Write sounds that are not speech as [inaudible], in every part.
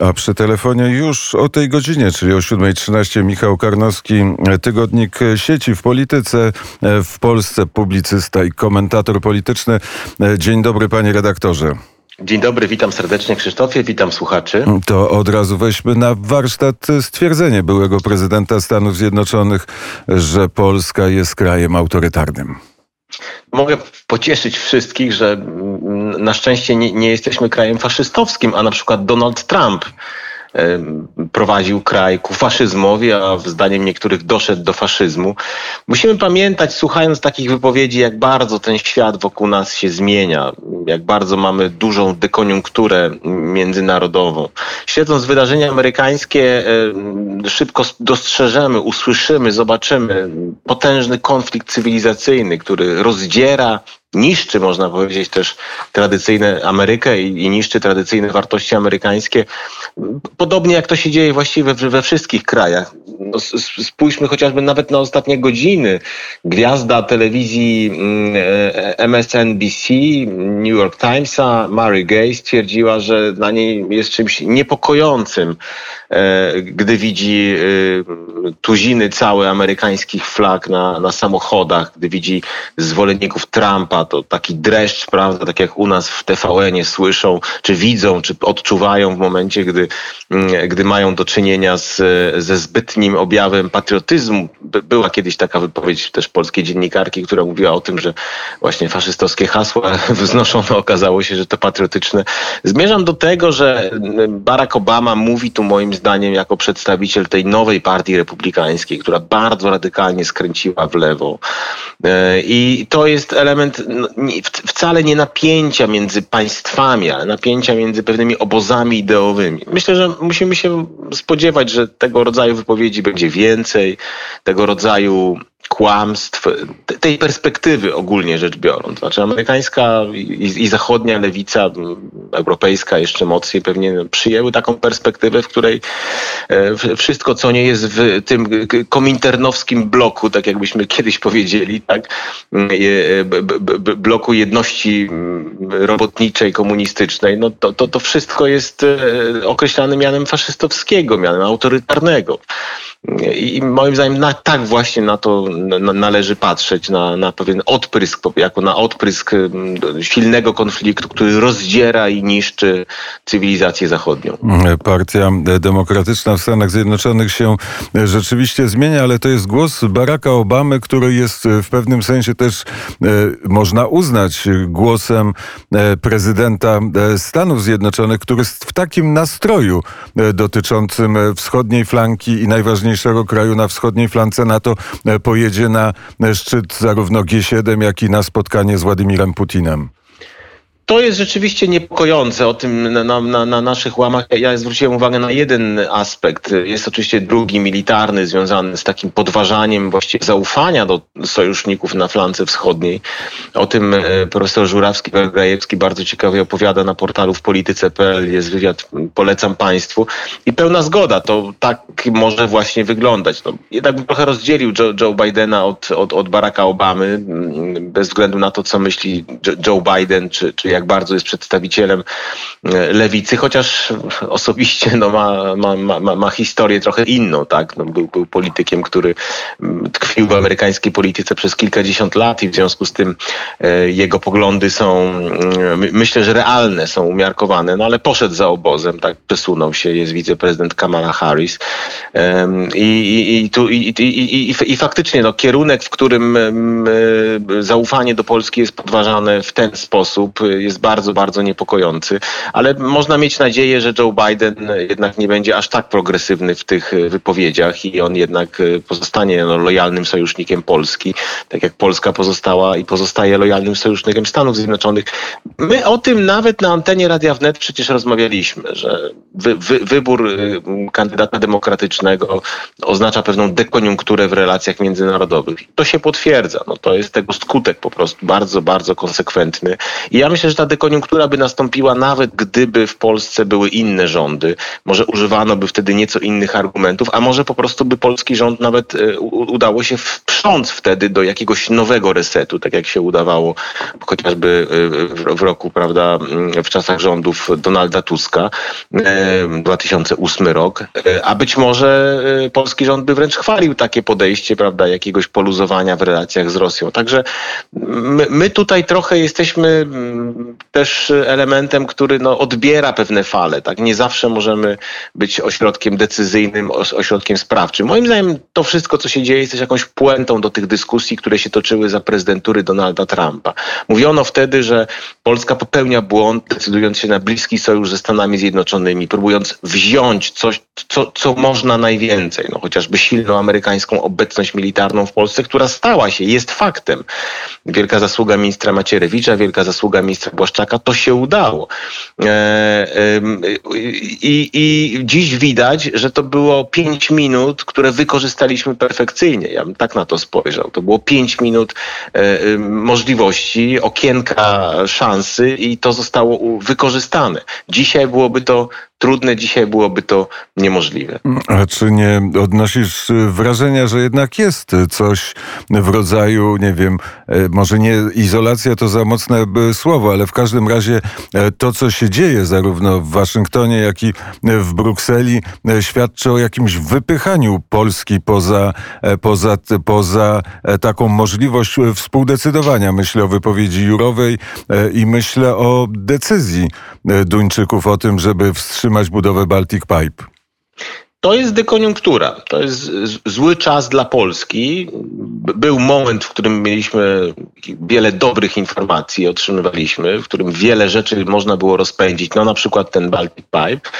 A przy telefonie już o tej godzinie, czyli o 7.13 Michał Karnowski, tygodnik sieci w polityce w Polsce, publicysta i komentator polityczny. Dzień dobry panie redaktorze. Dzień dobry, witam serdecznie Krzysztofie, witam słuchaczy. To od razu weźmy na warsztat stwierdzenie byłego prezydenta Stanów Zjednoczonych, że Polska jest krajem autorytarnym. Mogę pocieszyć wszystkich, że na szczęście nie, nie jesteśmy krajem faszystowskim, a na przykład Donald Trump prowadził kraj ku faszyzmowi, a zdaniem niektórych doszedł do faszyzmu. Musimy pamiętać, słuchając takich wypowiedzi, jak bardzo ten świat wokół nas się zmienia, jak bardzo mamy dużą dekoniunkturę międzynarodową. Śledząc wydarzenia amerykańskie, szybko dostrzeżemy, usłyszymy, zobaczymy potężny konflikt cywilizacyjny, który rozdziera niszczy, można powiedzieć, też tradycyjne Amerykę i, i, niszczy tradycyjne wartości amerykańskie. Podobnie jak to się dzieje właściwie we, we wszystkich krajach. No, spójrzmy chociażby nawet na ostatnie godziny. Gwiazda telewizji MSNBC, mm, New York Timesa, Mary Gay stwierdziła, że dla niej jest czymś niepokojącym, e, gdy widzi e, tuziny całe amerykańskich flag na, na samochodach, gdy widzi zwolenników Trumpa, to taki dreszcz, prawda, tak jak u nas w TVN-ie słyszą, czy widzą, czy odczuwają w momencie, gdy, mm, gdy mają do czynienia z, ze zbytnim objawem patriotyzmu. Była kiedyś taka wypowiedź też polskiej dziennikarki, która mówiła o tym, że właśnie faszystowskie hasła [laughs] [laughs] okazało się, że to patriotyczne. Zmierzam do tego, że Barack Obama mówi tu moim zdaniem jako przedstawiciel tej nowej partii republikańskiej, która bardzo radykalnie skręciła w lewo. E, I to jest element no, wcale nie napięcia między państwami, ale napięcia między pewnymi obozami ideowymi. Myślę, że musimy się spodziewać, że tego rodzaju wypowiedzi będzie więcej, tego rodzaju kłamstw, tej perspektywy ogólnie rzecz biorąc. Znaczy amerykańska i, i, zachodnia lewica, europejska jeszcze mocniej pewnie przyjęły taką perspektywę, w której e, wszystko, co nie jest w tym kominternowskim bloku, tak jakbyśmy kiedyś powiedzieli, tak, bloku jedności robotniczej, komunistycznej, no to, to, to wszystko jest e, określane mianem faszystowskiego, mianem autorytarnego. I moim zdaniem na, tak właśnie na to należy patrzeć, na, na pewien odprysk, jako na odprysk silnego konfliktu, który rozdziera i niszczy cywilizację zachodnią. Partia Demokratyczna w Stanach Zjednoczonych się rzeczywiście zmienia, ale to jest głos Baracka Obamy, który jest w pewnym sensie też, e, można uznać, głosem e, prezydenta e, Stanów Zjednoczonych, który jest w takim nastroju dotyczącym wschodniej flanki i najważniejszego kraju na wschodniej flance NATO e, pojedzie na szczyt zarówno G7, jak i na spotkanie z Władimirem Putinem. To jest rzeczywiście niepokojące o tym na, na, na, naszych łamach. Ja zwróciłem uwagę na jeden aspekt. Jest oczywiście drugi, militarny, związany z takim podważaniem właściwie zaufania do sojuszników na flance wschodniej. O tym e, profesor Żurawski-Grajewski bardzo ciekawie opowiada na portalu w polityce.pl. Jest wywiad, polecam Państwu. I pełna zgoda, to tak może właśnie wyglądać. No, jednak bym trochę rozdzielił Joe, Joe Bidena od, od, od Baracka Obamy, bez względu na to, co myśli Joe Biden, czy, czy jak jak bardzo jest przedstawicielem e, lewicy, chociaż osobiście no, ma, ma, ma, ma historię trochę inną. Tak? No, był, był politykiem, który mm, tkwił w amerykańskiej polityce przez kilkadziesiąt lat i w związku z tym e, jego poglądy są, mm, myślę, że realne, są umiarkowane, no ale poszedł za obozem, tak przesunął się, jest wiceprezydent Kamala Harris i, i, i, tu, i, i, i, i faktycznie no, kierunek, w którym e, zaufanie do Polski jest podważane w ten sposób, jest bardzo, bardzo niepokojący. Ale można mieć nadzieję, że Joe Biden jednak nie będzie aż tak progresywny w tych wypowiedziach i on jednak pozostanie no, lojalnym sojusznikiem Polski, tak jak Polska pozostała i pozostaje lojalnym sojusznikiem Stanów Zjednoczonych. My o tym nawet na antenie Radia Wnet przecież rozmawialiśmy, że wy, wy, wybór y, kandydata demokratycznego oznacza pewną dekoniunkturę w relacjach międzynarodowych. To się potwierdza. No, to jest tego skutek po prostu bardzo, bardzo konsekwentny. I ja myślę, że ta dekoniunktura by nastąpiła nawet gdyby w Polsce były inne rządy. Może używano by wtedy nieco innych argumentów, a może po prostu by polski rząd nawet e, udało się wprząc wtedy do jakiegoś nowego resetu, tak jak się udawało chociażby e, w roku, prawda, w czasach rządów Donalda Tuska. E, 2008 rok, a być może polski rząd by wręcz chwalił takie podejście, prawda, jakiegoś poluzowania w relacjach z Rosją. Także my, my tutaj trochę jesteśmy mm, też elementem, który no, odbiera pewne fale. Tak? Nie zawsze możemy być ośrodkiem decyzyjnym, ośrodkiem sprawczym. Moim zdaniem to wszystko, co się dzieje, jest też jakąś puentą do tych dyskusji, które się toczyły za prezydentury Donalda Trumpa. Mówiono wtedy, że Polska popełnia błąd, decydując się na bliski sojusz ze Stanami Zjednoczonymi, próbując wziąć coś, co, co można najwięcej, no, chociażby silną amerykańską obecność militarną w Polsce, która stała się, jest faktem. Wielka zasługa ministra Macierewicza, wielka zasługa ministra Błaszczaka, to się udało. E, i, I dziś widać, że to było pięć minut, które wykorzystaliśmy perfekcyjnie. Ja bym tak na to spojrzał. To było pięć minut e, możliwości, okienka szansy i to zostało wykorzystane. Dzisiaj byłoby to trudne, dzisiaj byłoby to niemożliwe. A czy nie odnosisz wrażenia, że jednak jest coś w rodzaju, nie wiem, e, może nie izolacja to za mocne słowo, ale w każdym razie e, to, co się dzieje zarówno w Waszyngtonie, jak i w Brukseli, e, świadczy o jakimś wypychaniu Polski poza, poza, poza taką możliwość współdecydowania. Myślę o wypowiedzi Jurowej i myślę o decyzji Duńczyków o tym, żeby wstrzymać wstrzymać budowę Baltic Pipe? To jest dekoniunktura. To jest zły czas dla Polski. Był moment, w którym mieliśmy wiele dobrych informacji, otrzymywaliśmy, w którym wiele rzeczy można było rozpędzić, no na przykład ten Baltic Pipe.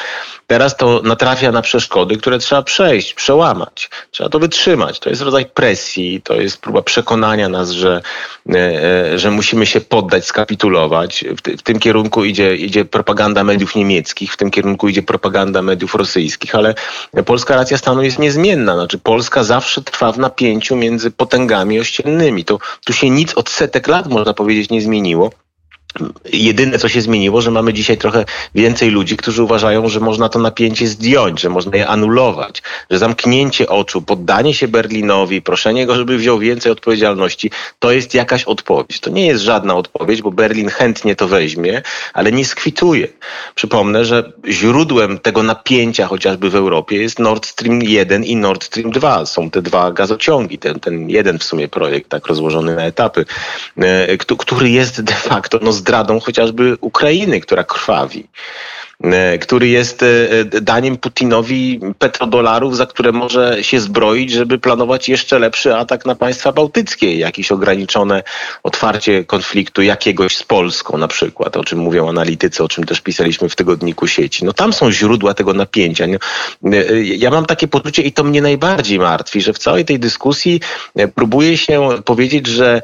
Teraz to natrafia na przeszkody, które trzeba przejść, przełamać. Trzeba to wytrzymać. To jest rodzaj presji, to jest próba przekonania nas, że, e, e, że musimy się poddać, skapitulować. W, w tym kierunku idzie, idzie propaganda mediów niemieckich, w tym kierunku idzie propaganda mediów rosyjskich, ale polska racja stanu jest niezmienna. Znaczy Polska zawsze trwa w napięciu między potęgami ościennymi. To, tu się nic od setek lat, można powiedzieć, nie zmieniło. Jedyne, co się zmieniło, że mamy dzisiaj trochę więcej ludzi, którzy uważają, że można to napięcie zdjąć, że można je anulować, że zamknięcie oczu, poddanie się Berlinowi, proszenie go, żeby wziął więcej odpowiedzialności, to jest jakaś odpowiedź. To nie jest żadna odpowiedź, bo Berlin chętnie to weźmie, ale nie skwituje. Przypomnę, że źródłem tego napięcia chociażby w Europie jest Nord Stream 1 i Nord Stream 2. Są te dwa gazociągi, ten, ten jeden w sumie projekt, tak rozłożony na etapy, e, który jest de facto no, zdradą chociażby Ukrainy, która krwawi. E, który jest e, daniem Putinowi petrodolarów, za które może się zbroić, żeby planować jeszcze lepszy atak na państwa bałtyckie, jakieś ograniczone otwarcie konfliktu jakiegoś z Polską na przykład, o czym mówią analitycy, o czym też pisaliśmy w tygodniku sieci. No tam są źródła tego napięcia. E, ja mam takie poczucie i to mnie najbardziej martwi, że w całej tej dyskusji próbuje się powiedzieć, że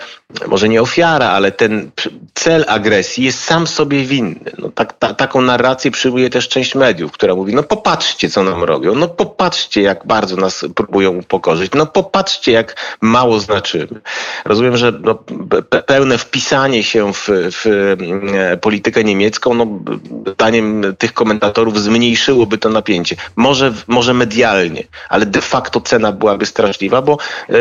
może nie ofiara, ale ten cel agresji jest sam sobie winny. No, tak, ta, taką narrację przy przyjmuje też część mediów, która mówi, no popatrzcie, co nam robią, no popatrzcie, jak bardzo nas próbują upokorzyć, no popatrzcie, jak mało znaczymy. Rozumiem, że no, pełne wpisanie się w, w e, politykę niemiecką, no, zdaniem tych komentatorów zmniejszyłoby to napięcie. Może, może medialnie, ale de facto cena byłaby straszliwa, bo e,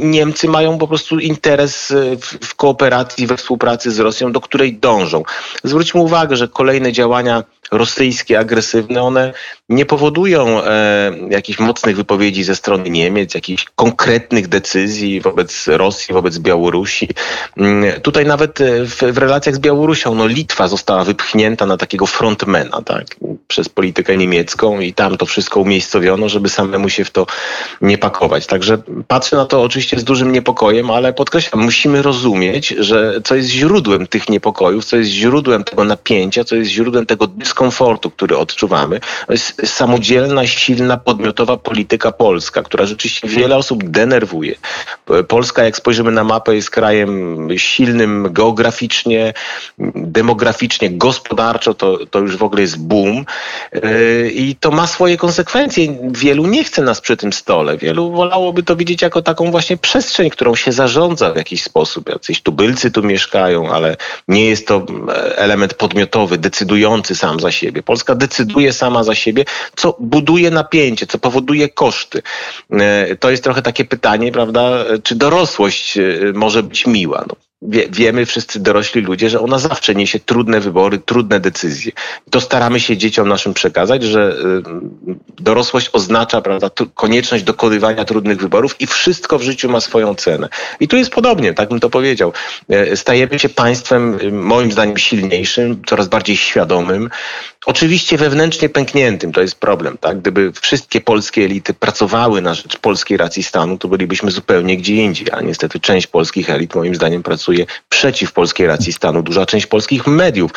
Niemcy mają po prostu interes w, w kooperacji, we współpracy z Rosją, do której dążą. Zwróćmy uwagę, że kolejne działania rosyjskie, agresywne, one nie powodują e, jakichś mocnych wypowiedzi ze strony Niemiec, jakichś konkretnych decyzji wobec Rosji, wobec Białorusi. Mm, tutaj nawet e, w, w, relacjach z Białorusią, no Litwa została wypchnięta na takiego frontmana, tak, przez politykę niemiecką i tam to wszystko umiejscowiono, żeby samemu się w to nie pakować. Także patrzę na to oczywiście z dużym niepokojem, ale podkreślam, musimy rozumieć, że co jest źródłem tych niepokojów, co jest źródłem tego napięcia, co jest źródłem tego dyskomfortu, który odczuwamy, to jest samodzielna, silna, podmiotowa polityka polska, która rzeczywiście wiele osób denerwuje. Polska, jak spojrzymy na mapę, jest krajem silnym geograficznie, demograficznie, gospodarczo, to, to już w ogóle jest boom. Yy, I to ma swoje konsekwencje. Wielu nie chce nas przy tym stole. Wielu wolałoby to widzieć jako taką właśnie przestrzeń, którą się zarządza w jakiś sposób. Jacyś tubylcy tu mieszkają, ale nie jest to element podmiotowy, decydujący sam za siebie. Polska decyduje sama za siebie, co buduje napięcie, co powoduje koszty. E, to jest trochę takie pytanie, prawda, czy dorosłość e, może być miła? No, wie, wiemy wszyscy dorośli ludzie, że ona zawsze niesie trudne wybory, trudne decyzje. To staramy się dzieciom naszym przekazać, że y, dorosłość oznacza prawda, konieczność dokonywania trudnych wyborów i wszystko w życiu ma swoją cenę. I tu jest podobnie, tak bym to powiedział. E, stajemy się państwem y, moim zdaniem silniejszym, coraz bardziej świadomym, Oczywiście wewnętrznie pękniętym to jest problem. Tak? Gdyby wszystkie polskie elity pracowały na rzecz polskiej racji stanu, to bylibyśmy zupełnie gdzie indziej. A niestety część polskich elit moim zdaniem pracuje przeciw polskiej racji stanu. Duża część polskich mediów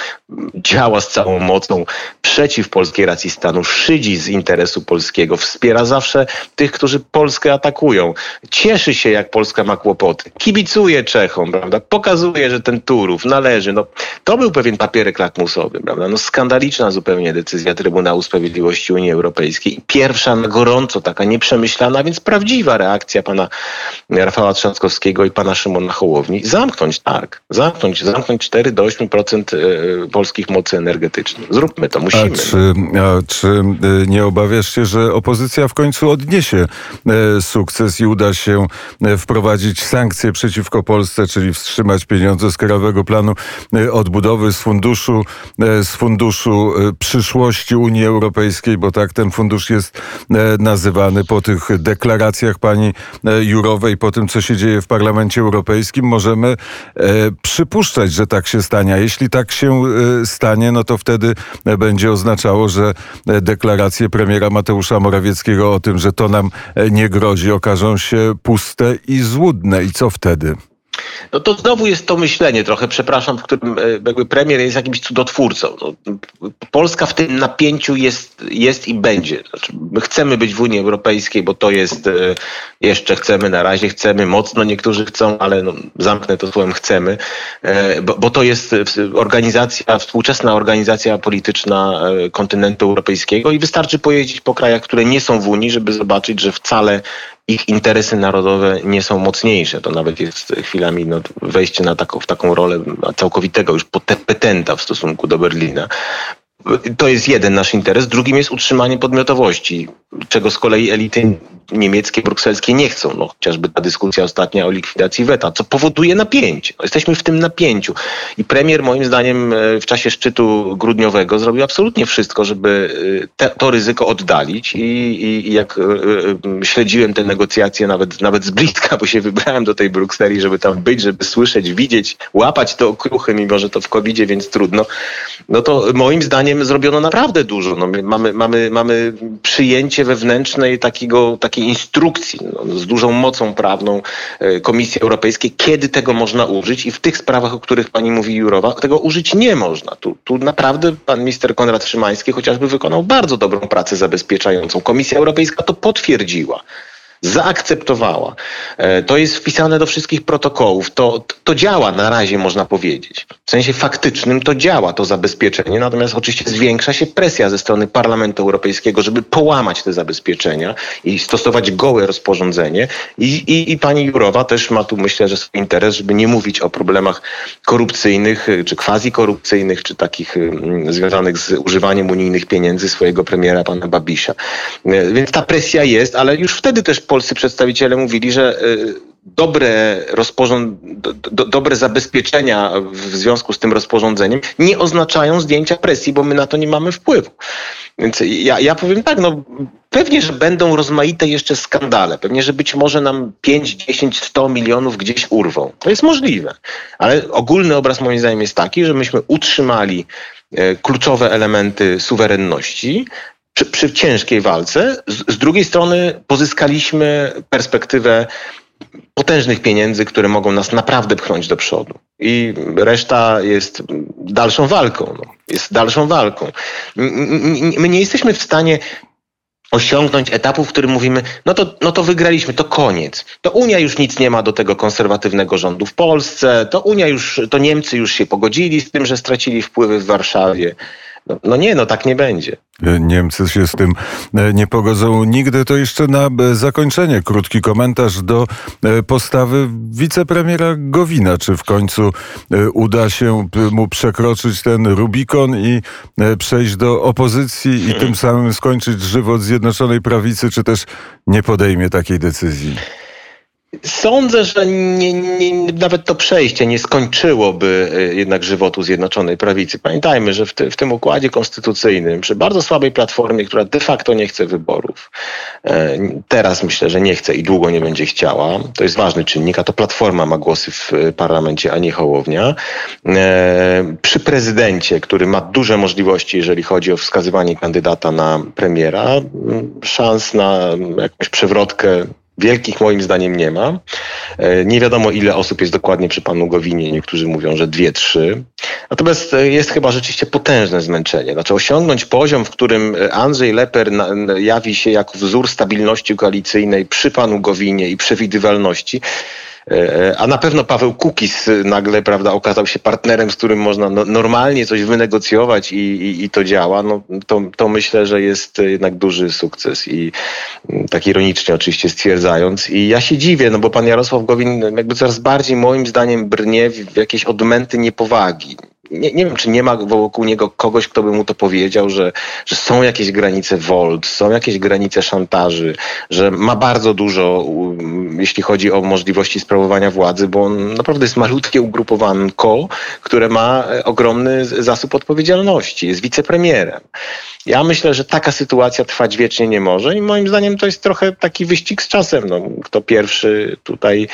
działa z całą mocą przeciw polskiej racji stanu, szydzi z interesu polskiego, wspiera zawsze tych, którzy Polskę atakują. Cieszy się, jak Polska ma kłopoty. Kibicuje Czechom, prawda? Pokazuje, że ten Turów należy. No, to był pewien papierek lakmusowy, prawda? No, skandaliczna zupełnie decyzja Trybunału Sprawiedliwości Unii Europejskiej. Pierwsza na gorąco, taka nieprzemyślana, więc prawdziwa reakcja pana Rafała Trzaskowskiego i pana Szymona Hołowni. Zamknąć, tak, zamknąć, zamknąć 4 do 8% e, polskich mocy energetycznych. Zróbmy to, musimy. A czy, a czy e, nie obawiasz się, że opozycja w końcu odniesie e, sukces i uda się wprowadzić sankcje przeciwko Polsce, czyli wstrzymać pieniądze z Krajowego Planu Odbudowy, z funduszu, z funduszu przyszłości Unii Europejskiej, bo tak ten fundusz jest e, nazywany po tych deklaracjach pani e, Jurowej, po tym, co się dzieje w Parlamencie Europejskim, możemy e, przypuszczać, że tak się stanie. A jeśli tak się stanie, no to wtedy będzie oznaczało, że deklaracje premiera Mateusza Morawieckiego o tym, że to nam nie grozi, okażą się puste i złudne. I co wtedy? No to znowu jest to myślenie trochę, przepraszam, w którym e, jakby premier jest jakimś cudotwórcą. No, Polska w tym napięciu jest, jest i będzie. Znaczy, my chcemy być w Unii Europejskiej, bo to jest, e, jeszcze chcemy, na razie chcemy, mocno niektórzy chcą, ale no, zamknę to słowem chcemy, e, bo, bo to jest organizacja, współczesna organizacja polityczna kontynentu europejskiego i wystarczy pojeździć po krajach, które nie są w Unii, żeby zobaczyć, że wcale ich interesy narodowe nie są mocniejsze. To nawet jest chwilami no, wejście na taką, w taką rolę całkowitego już petenta w stosunku do Berlina. To jest jeden nasz interes. Drugim jest utrzymanie podmiotowości, czego z kolei elity niemieckie, brukselskie nie chcą. No, chociażby ta dyskusja ostatnia o likwidacji weta, co powoduje napięcie. No, jesteśmy w tym napięciu. I premier moim zdaniem e, w czasie szczytu grudniowego zrobił absolutnie wszystko, żeby e, te, to ryzyko oddalić I, i, i jak y, śledziłem te negocjacje nawet, nawet z bliska, bo się wybrałem do tej Brukseli, żeby tam być, żeby słyszeć, widzieć, łapać te okruchy, mimo że to w covid więc trudno, no to moim zdaniem zrobiono naprawdę dużo. No, mamy, mamy, mamy przyjęcie wewnętrznej takiego, takiej takiej instrukcji no, z dużą mocą prawną e, Komisji Europejskiej, kiedy tego można użyć i w tych sprawach, o których pani mówi Jurowa, tego użyć nie można. Tu, tu naprawdę pan minister Konrad Szymański chociażby wykonał bardzo dobrą pracę zabezpieczającą. Komisja Europejska to potwierdziła zaakceptowała. E, to jest wpisane do wszystkich protokołów. To, to działa na razie, można powiedzieć. W sensie faktycznym to działa, to zabezpieczenie. Natomiast oczywiście zwiększa się presja ze strony Parlamentu Europejskiego, żeby połamać te zabezpieczenia i stosować gołe rozporządzenie. I, i, i pani Jurowa też ma tu, myślę, że swój interes, żeby nie mówić o problemach korupcyjnych, czy quasi-korupcyjnych, czy takich związanych z używaniem unijnych pieniędzy swojego premiera, pana Babisza. E, więc ta presja jest, ale już wtedy też polscy przedstawiciele mówili, że y, dobre, rozporząd... do, dobre zabezpieczenia w związku z tym rozporządzeniem nie oznaczają zdjęcia presji, bo my na to nie mamy wpływu. Więc ja, ja powiem tak, no pewnie, że będą rozmaite jeszcze skandale, pewnie, że być może nam 5, 10, 100 milionów gdzieś urwą. To jest możliwe. Ale ogólny obraz moim zdaniem jest taki, że myśmy utrzymali e, kluczowe elementy suwerenności, przy, przy ciężkiej walce. Z, z drugiej strony pozyskaliśmy perspektywę potężnych pieniędzy, które mogą nas naprawdę pchnąć do przodu. I reszta jest dalszą walką. No. Jest dalszą walką. My nie jesteśmy w stanie osiągnąć etapu, w którym mówimy, no to, no to wygraliśmy, to koniec. To Unia już nic nie ma do tego konserwatywnego rządu w Polsce, to Unia już, to Niemcy już się pogodzili z tym, że stracili wpływy w Warszawie. No, no nie, no tak nie będzie. Niemcy się z tym e, nie pogodzą nigdy. To jeszcze na e, zakończenie krótki komentarz do e, postawy wicepremiera Gowina. Czy w końcu uda się mu przekroczyć ten Rubikon i przejść do opozycji i tym samym skończyć żywot Zjednoczonej Prawicy, czy też nie podejmie takiej decyzji? Sądzę, że nie, nie, nawet to przejście nie skończyłoby e, jednak żywotu Zjednoczonej Prawicy. Pamiętajmy, że w, ty, w, tym układzie konstytucyjnym, przy bardzo słabej platformie, która de facto nie chce wyborów, e, teraz myślę, że nie chce i długo nie będzie chciała, to jest ważny czynnik, a to platforma ma głosy w e, parlamencie, a nie Hołownia. Przy prezydencie, który ma duże możliwości, jeżeli chodzi o wskazywanie kandydata na premiera, szans na jakąś przewrotkę wielkich moim zdaniem nie ma. E, nie wiadomo, ile osób jest dokładnie przy panu Gowinie. Niektórzy mówią, że dwie, trzy. Natomiast e, jest chyba rzeczywiście potężne zmęczenie. Znaczy osiągnąć poziom, w którym Andrzej Leper jawi się jako wzór stabilności koalicyjnej przy panu Gowinie i przewidywalności, E, a na pewno Paweł Kukis nagle prawda, okazał się partnerem, z którym można no, normalnie coś wynegocjować i, i, i, to działa. No, to, to myślę, że jest jednak duży sukces i mm, tak ironicznie oczywiście stwierdzając. I ja się dziwię, no bo pan Jarosław Gowin jakby coraz bardziej moim zdaniem brnie w jakieś odmęty niepowagi nie, nie wiem, czy nie ma wokół niego kogoś, kto by mu to powiedział, że, że są jakieś granice wolt, są jakieś granice szantaży, że ma bardzo dużo, jeśli chodzi o możliwości sprawowania władzy, bo on naprawdę jest malutkie ugrupowanko, które ma ogromny zasób odpowiedzialności, jest wicepremierem. Ja myślę, że taka sytuacja trwać wiecznie nie może i moim zdaniem to jest trochę taki wyścig z czasem. No, kto pierwszy tutaj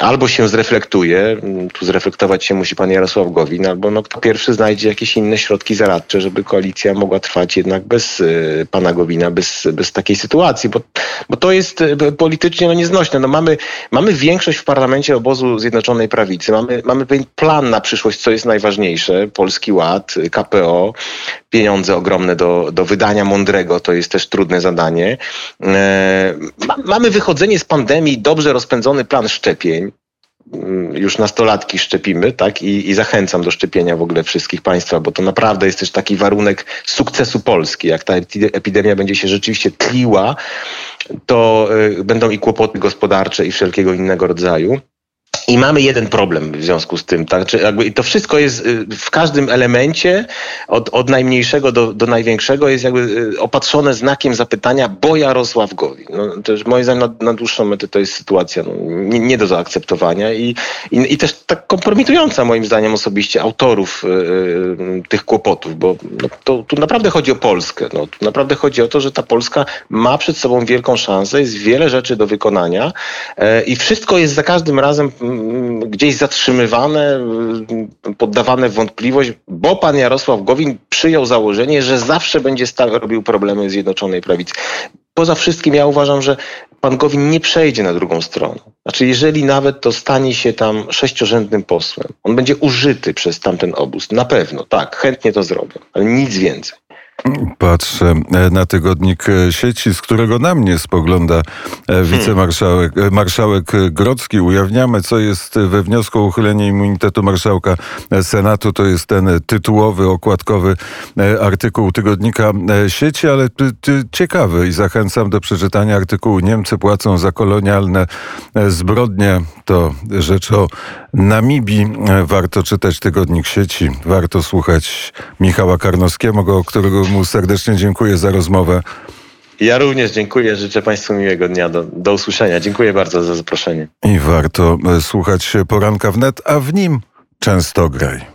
albo się zreflektuje, tu zreflektować się musi pan Jarosław Gowin, albo no, kto pierwszy znajdzie jakieś inne środki zaradcze, żeby koalicja mogła trwać jednak bez y, pana Gowina, bez, bez takiej sytuacji, bo, bo to jest y, politycznie no, nieznośne. No, mamy, mamy większość w parlamencie obozu Zjednoczonej Prawicy, mamy, mamy pewien plan na przyszłość, co jest najważniejsze, Polski Ład, KPO, pieniądze ogromne do, do wydania mądrego, to jest też trudne zadanie. E, mamy wychodzenie z pandemii, dobrze rozpędzony plan szczepień już nastolatki szczepimy, tak? I, I, zachęcam do szczepienia w ogóle wszystkich państwa, bo to naprawdę jest też taki warunek sukcesu Polski. Jak ta epidemia będzie się rzeczywiście tliła, to y, będą i kłopoty gospodarcze i wszelkiego innego rodzaju. I mamy jeden problem w związku z tym. Tak? Jakby, to wszystko jest y, w każdym elemencie, od, od najmniejszego do, do największego, jest jakby y, opatrzone znakiem zapytania, bo Jarosław Gowin. No, moim zdaniem na, na dłuższą metę to jest sytuacja no, nie, nie, do zaakceptowania i, i, i, też tak kompromitująca moim zdaniem osobiście autorów y, tych kłopotów, bo no, to, tu naprawdę chodzi o Polskę. No, tu naprawdę chodzi o to, że ta Polska ma przed sobą wielką szansę, jest wiele rzeczy do wykonania y, i wszystko jest za każdym razem gdzieś zatrzymywane, poddawane w wątpliwość, bo pan Jarosław Gowin przyjął założenie, że zawsze będzie robił problemy Zjednoczonej Prawicy. Poza wszystkim ja uważam, że pan Gowin nie przejdzie na drugą stronę. Znaczy, jeżeli nawet to stanie się tam sześciorzędnym posłem, on będzie użyty przez tamten obóz. Na pewno, tak, chętnie to zrobię, ale nic więcej. Patrzę e, na tygodnik e, sieci, z którego na mnie spogląda e, wicemarszałek marszałek Grodzki. Ujawniamy, co jest we wniosku o uchylenie immunitetu marszałka Senatu. To jest ten tytułowy, okładkowy artykuł tygodnika sieci, ale ciekawy i zachęcam do przeczytania artykułu Niemcy płacą za kolonialne zbrodnie. To rzecz o Namibii. Warto czytać tygodnik sieci. Warto słuchać Michała Karnowskiego, którego mu serdecznie dziękuję za rozmowę. Ja również dziękuję. Życzę Państwu miłego dnia. Do, do usłyszenia. Dziękuję bardzo za zaproszenie. I warto e, słuchać poranka wnet, a w nim często graj.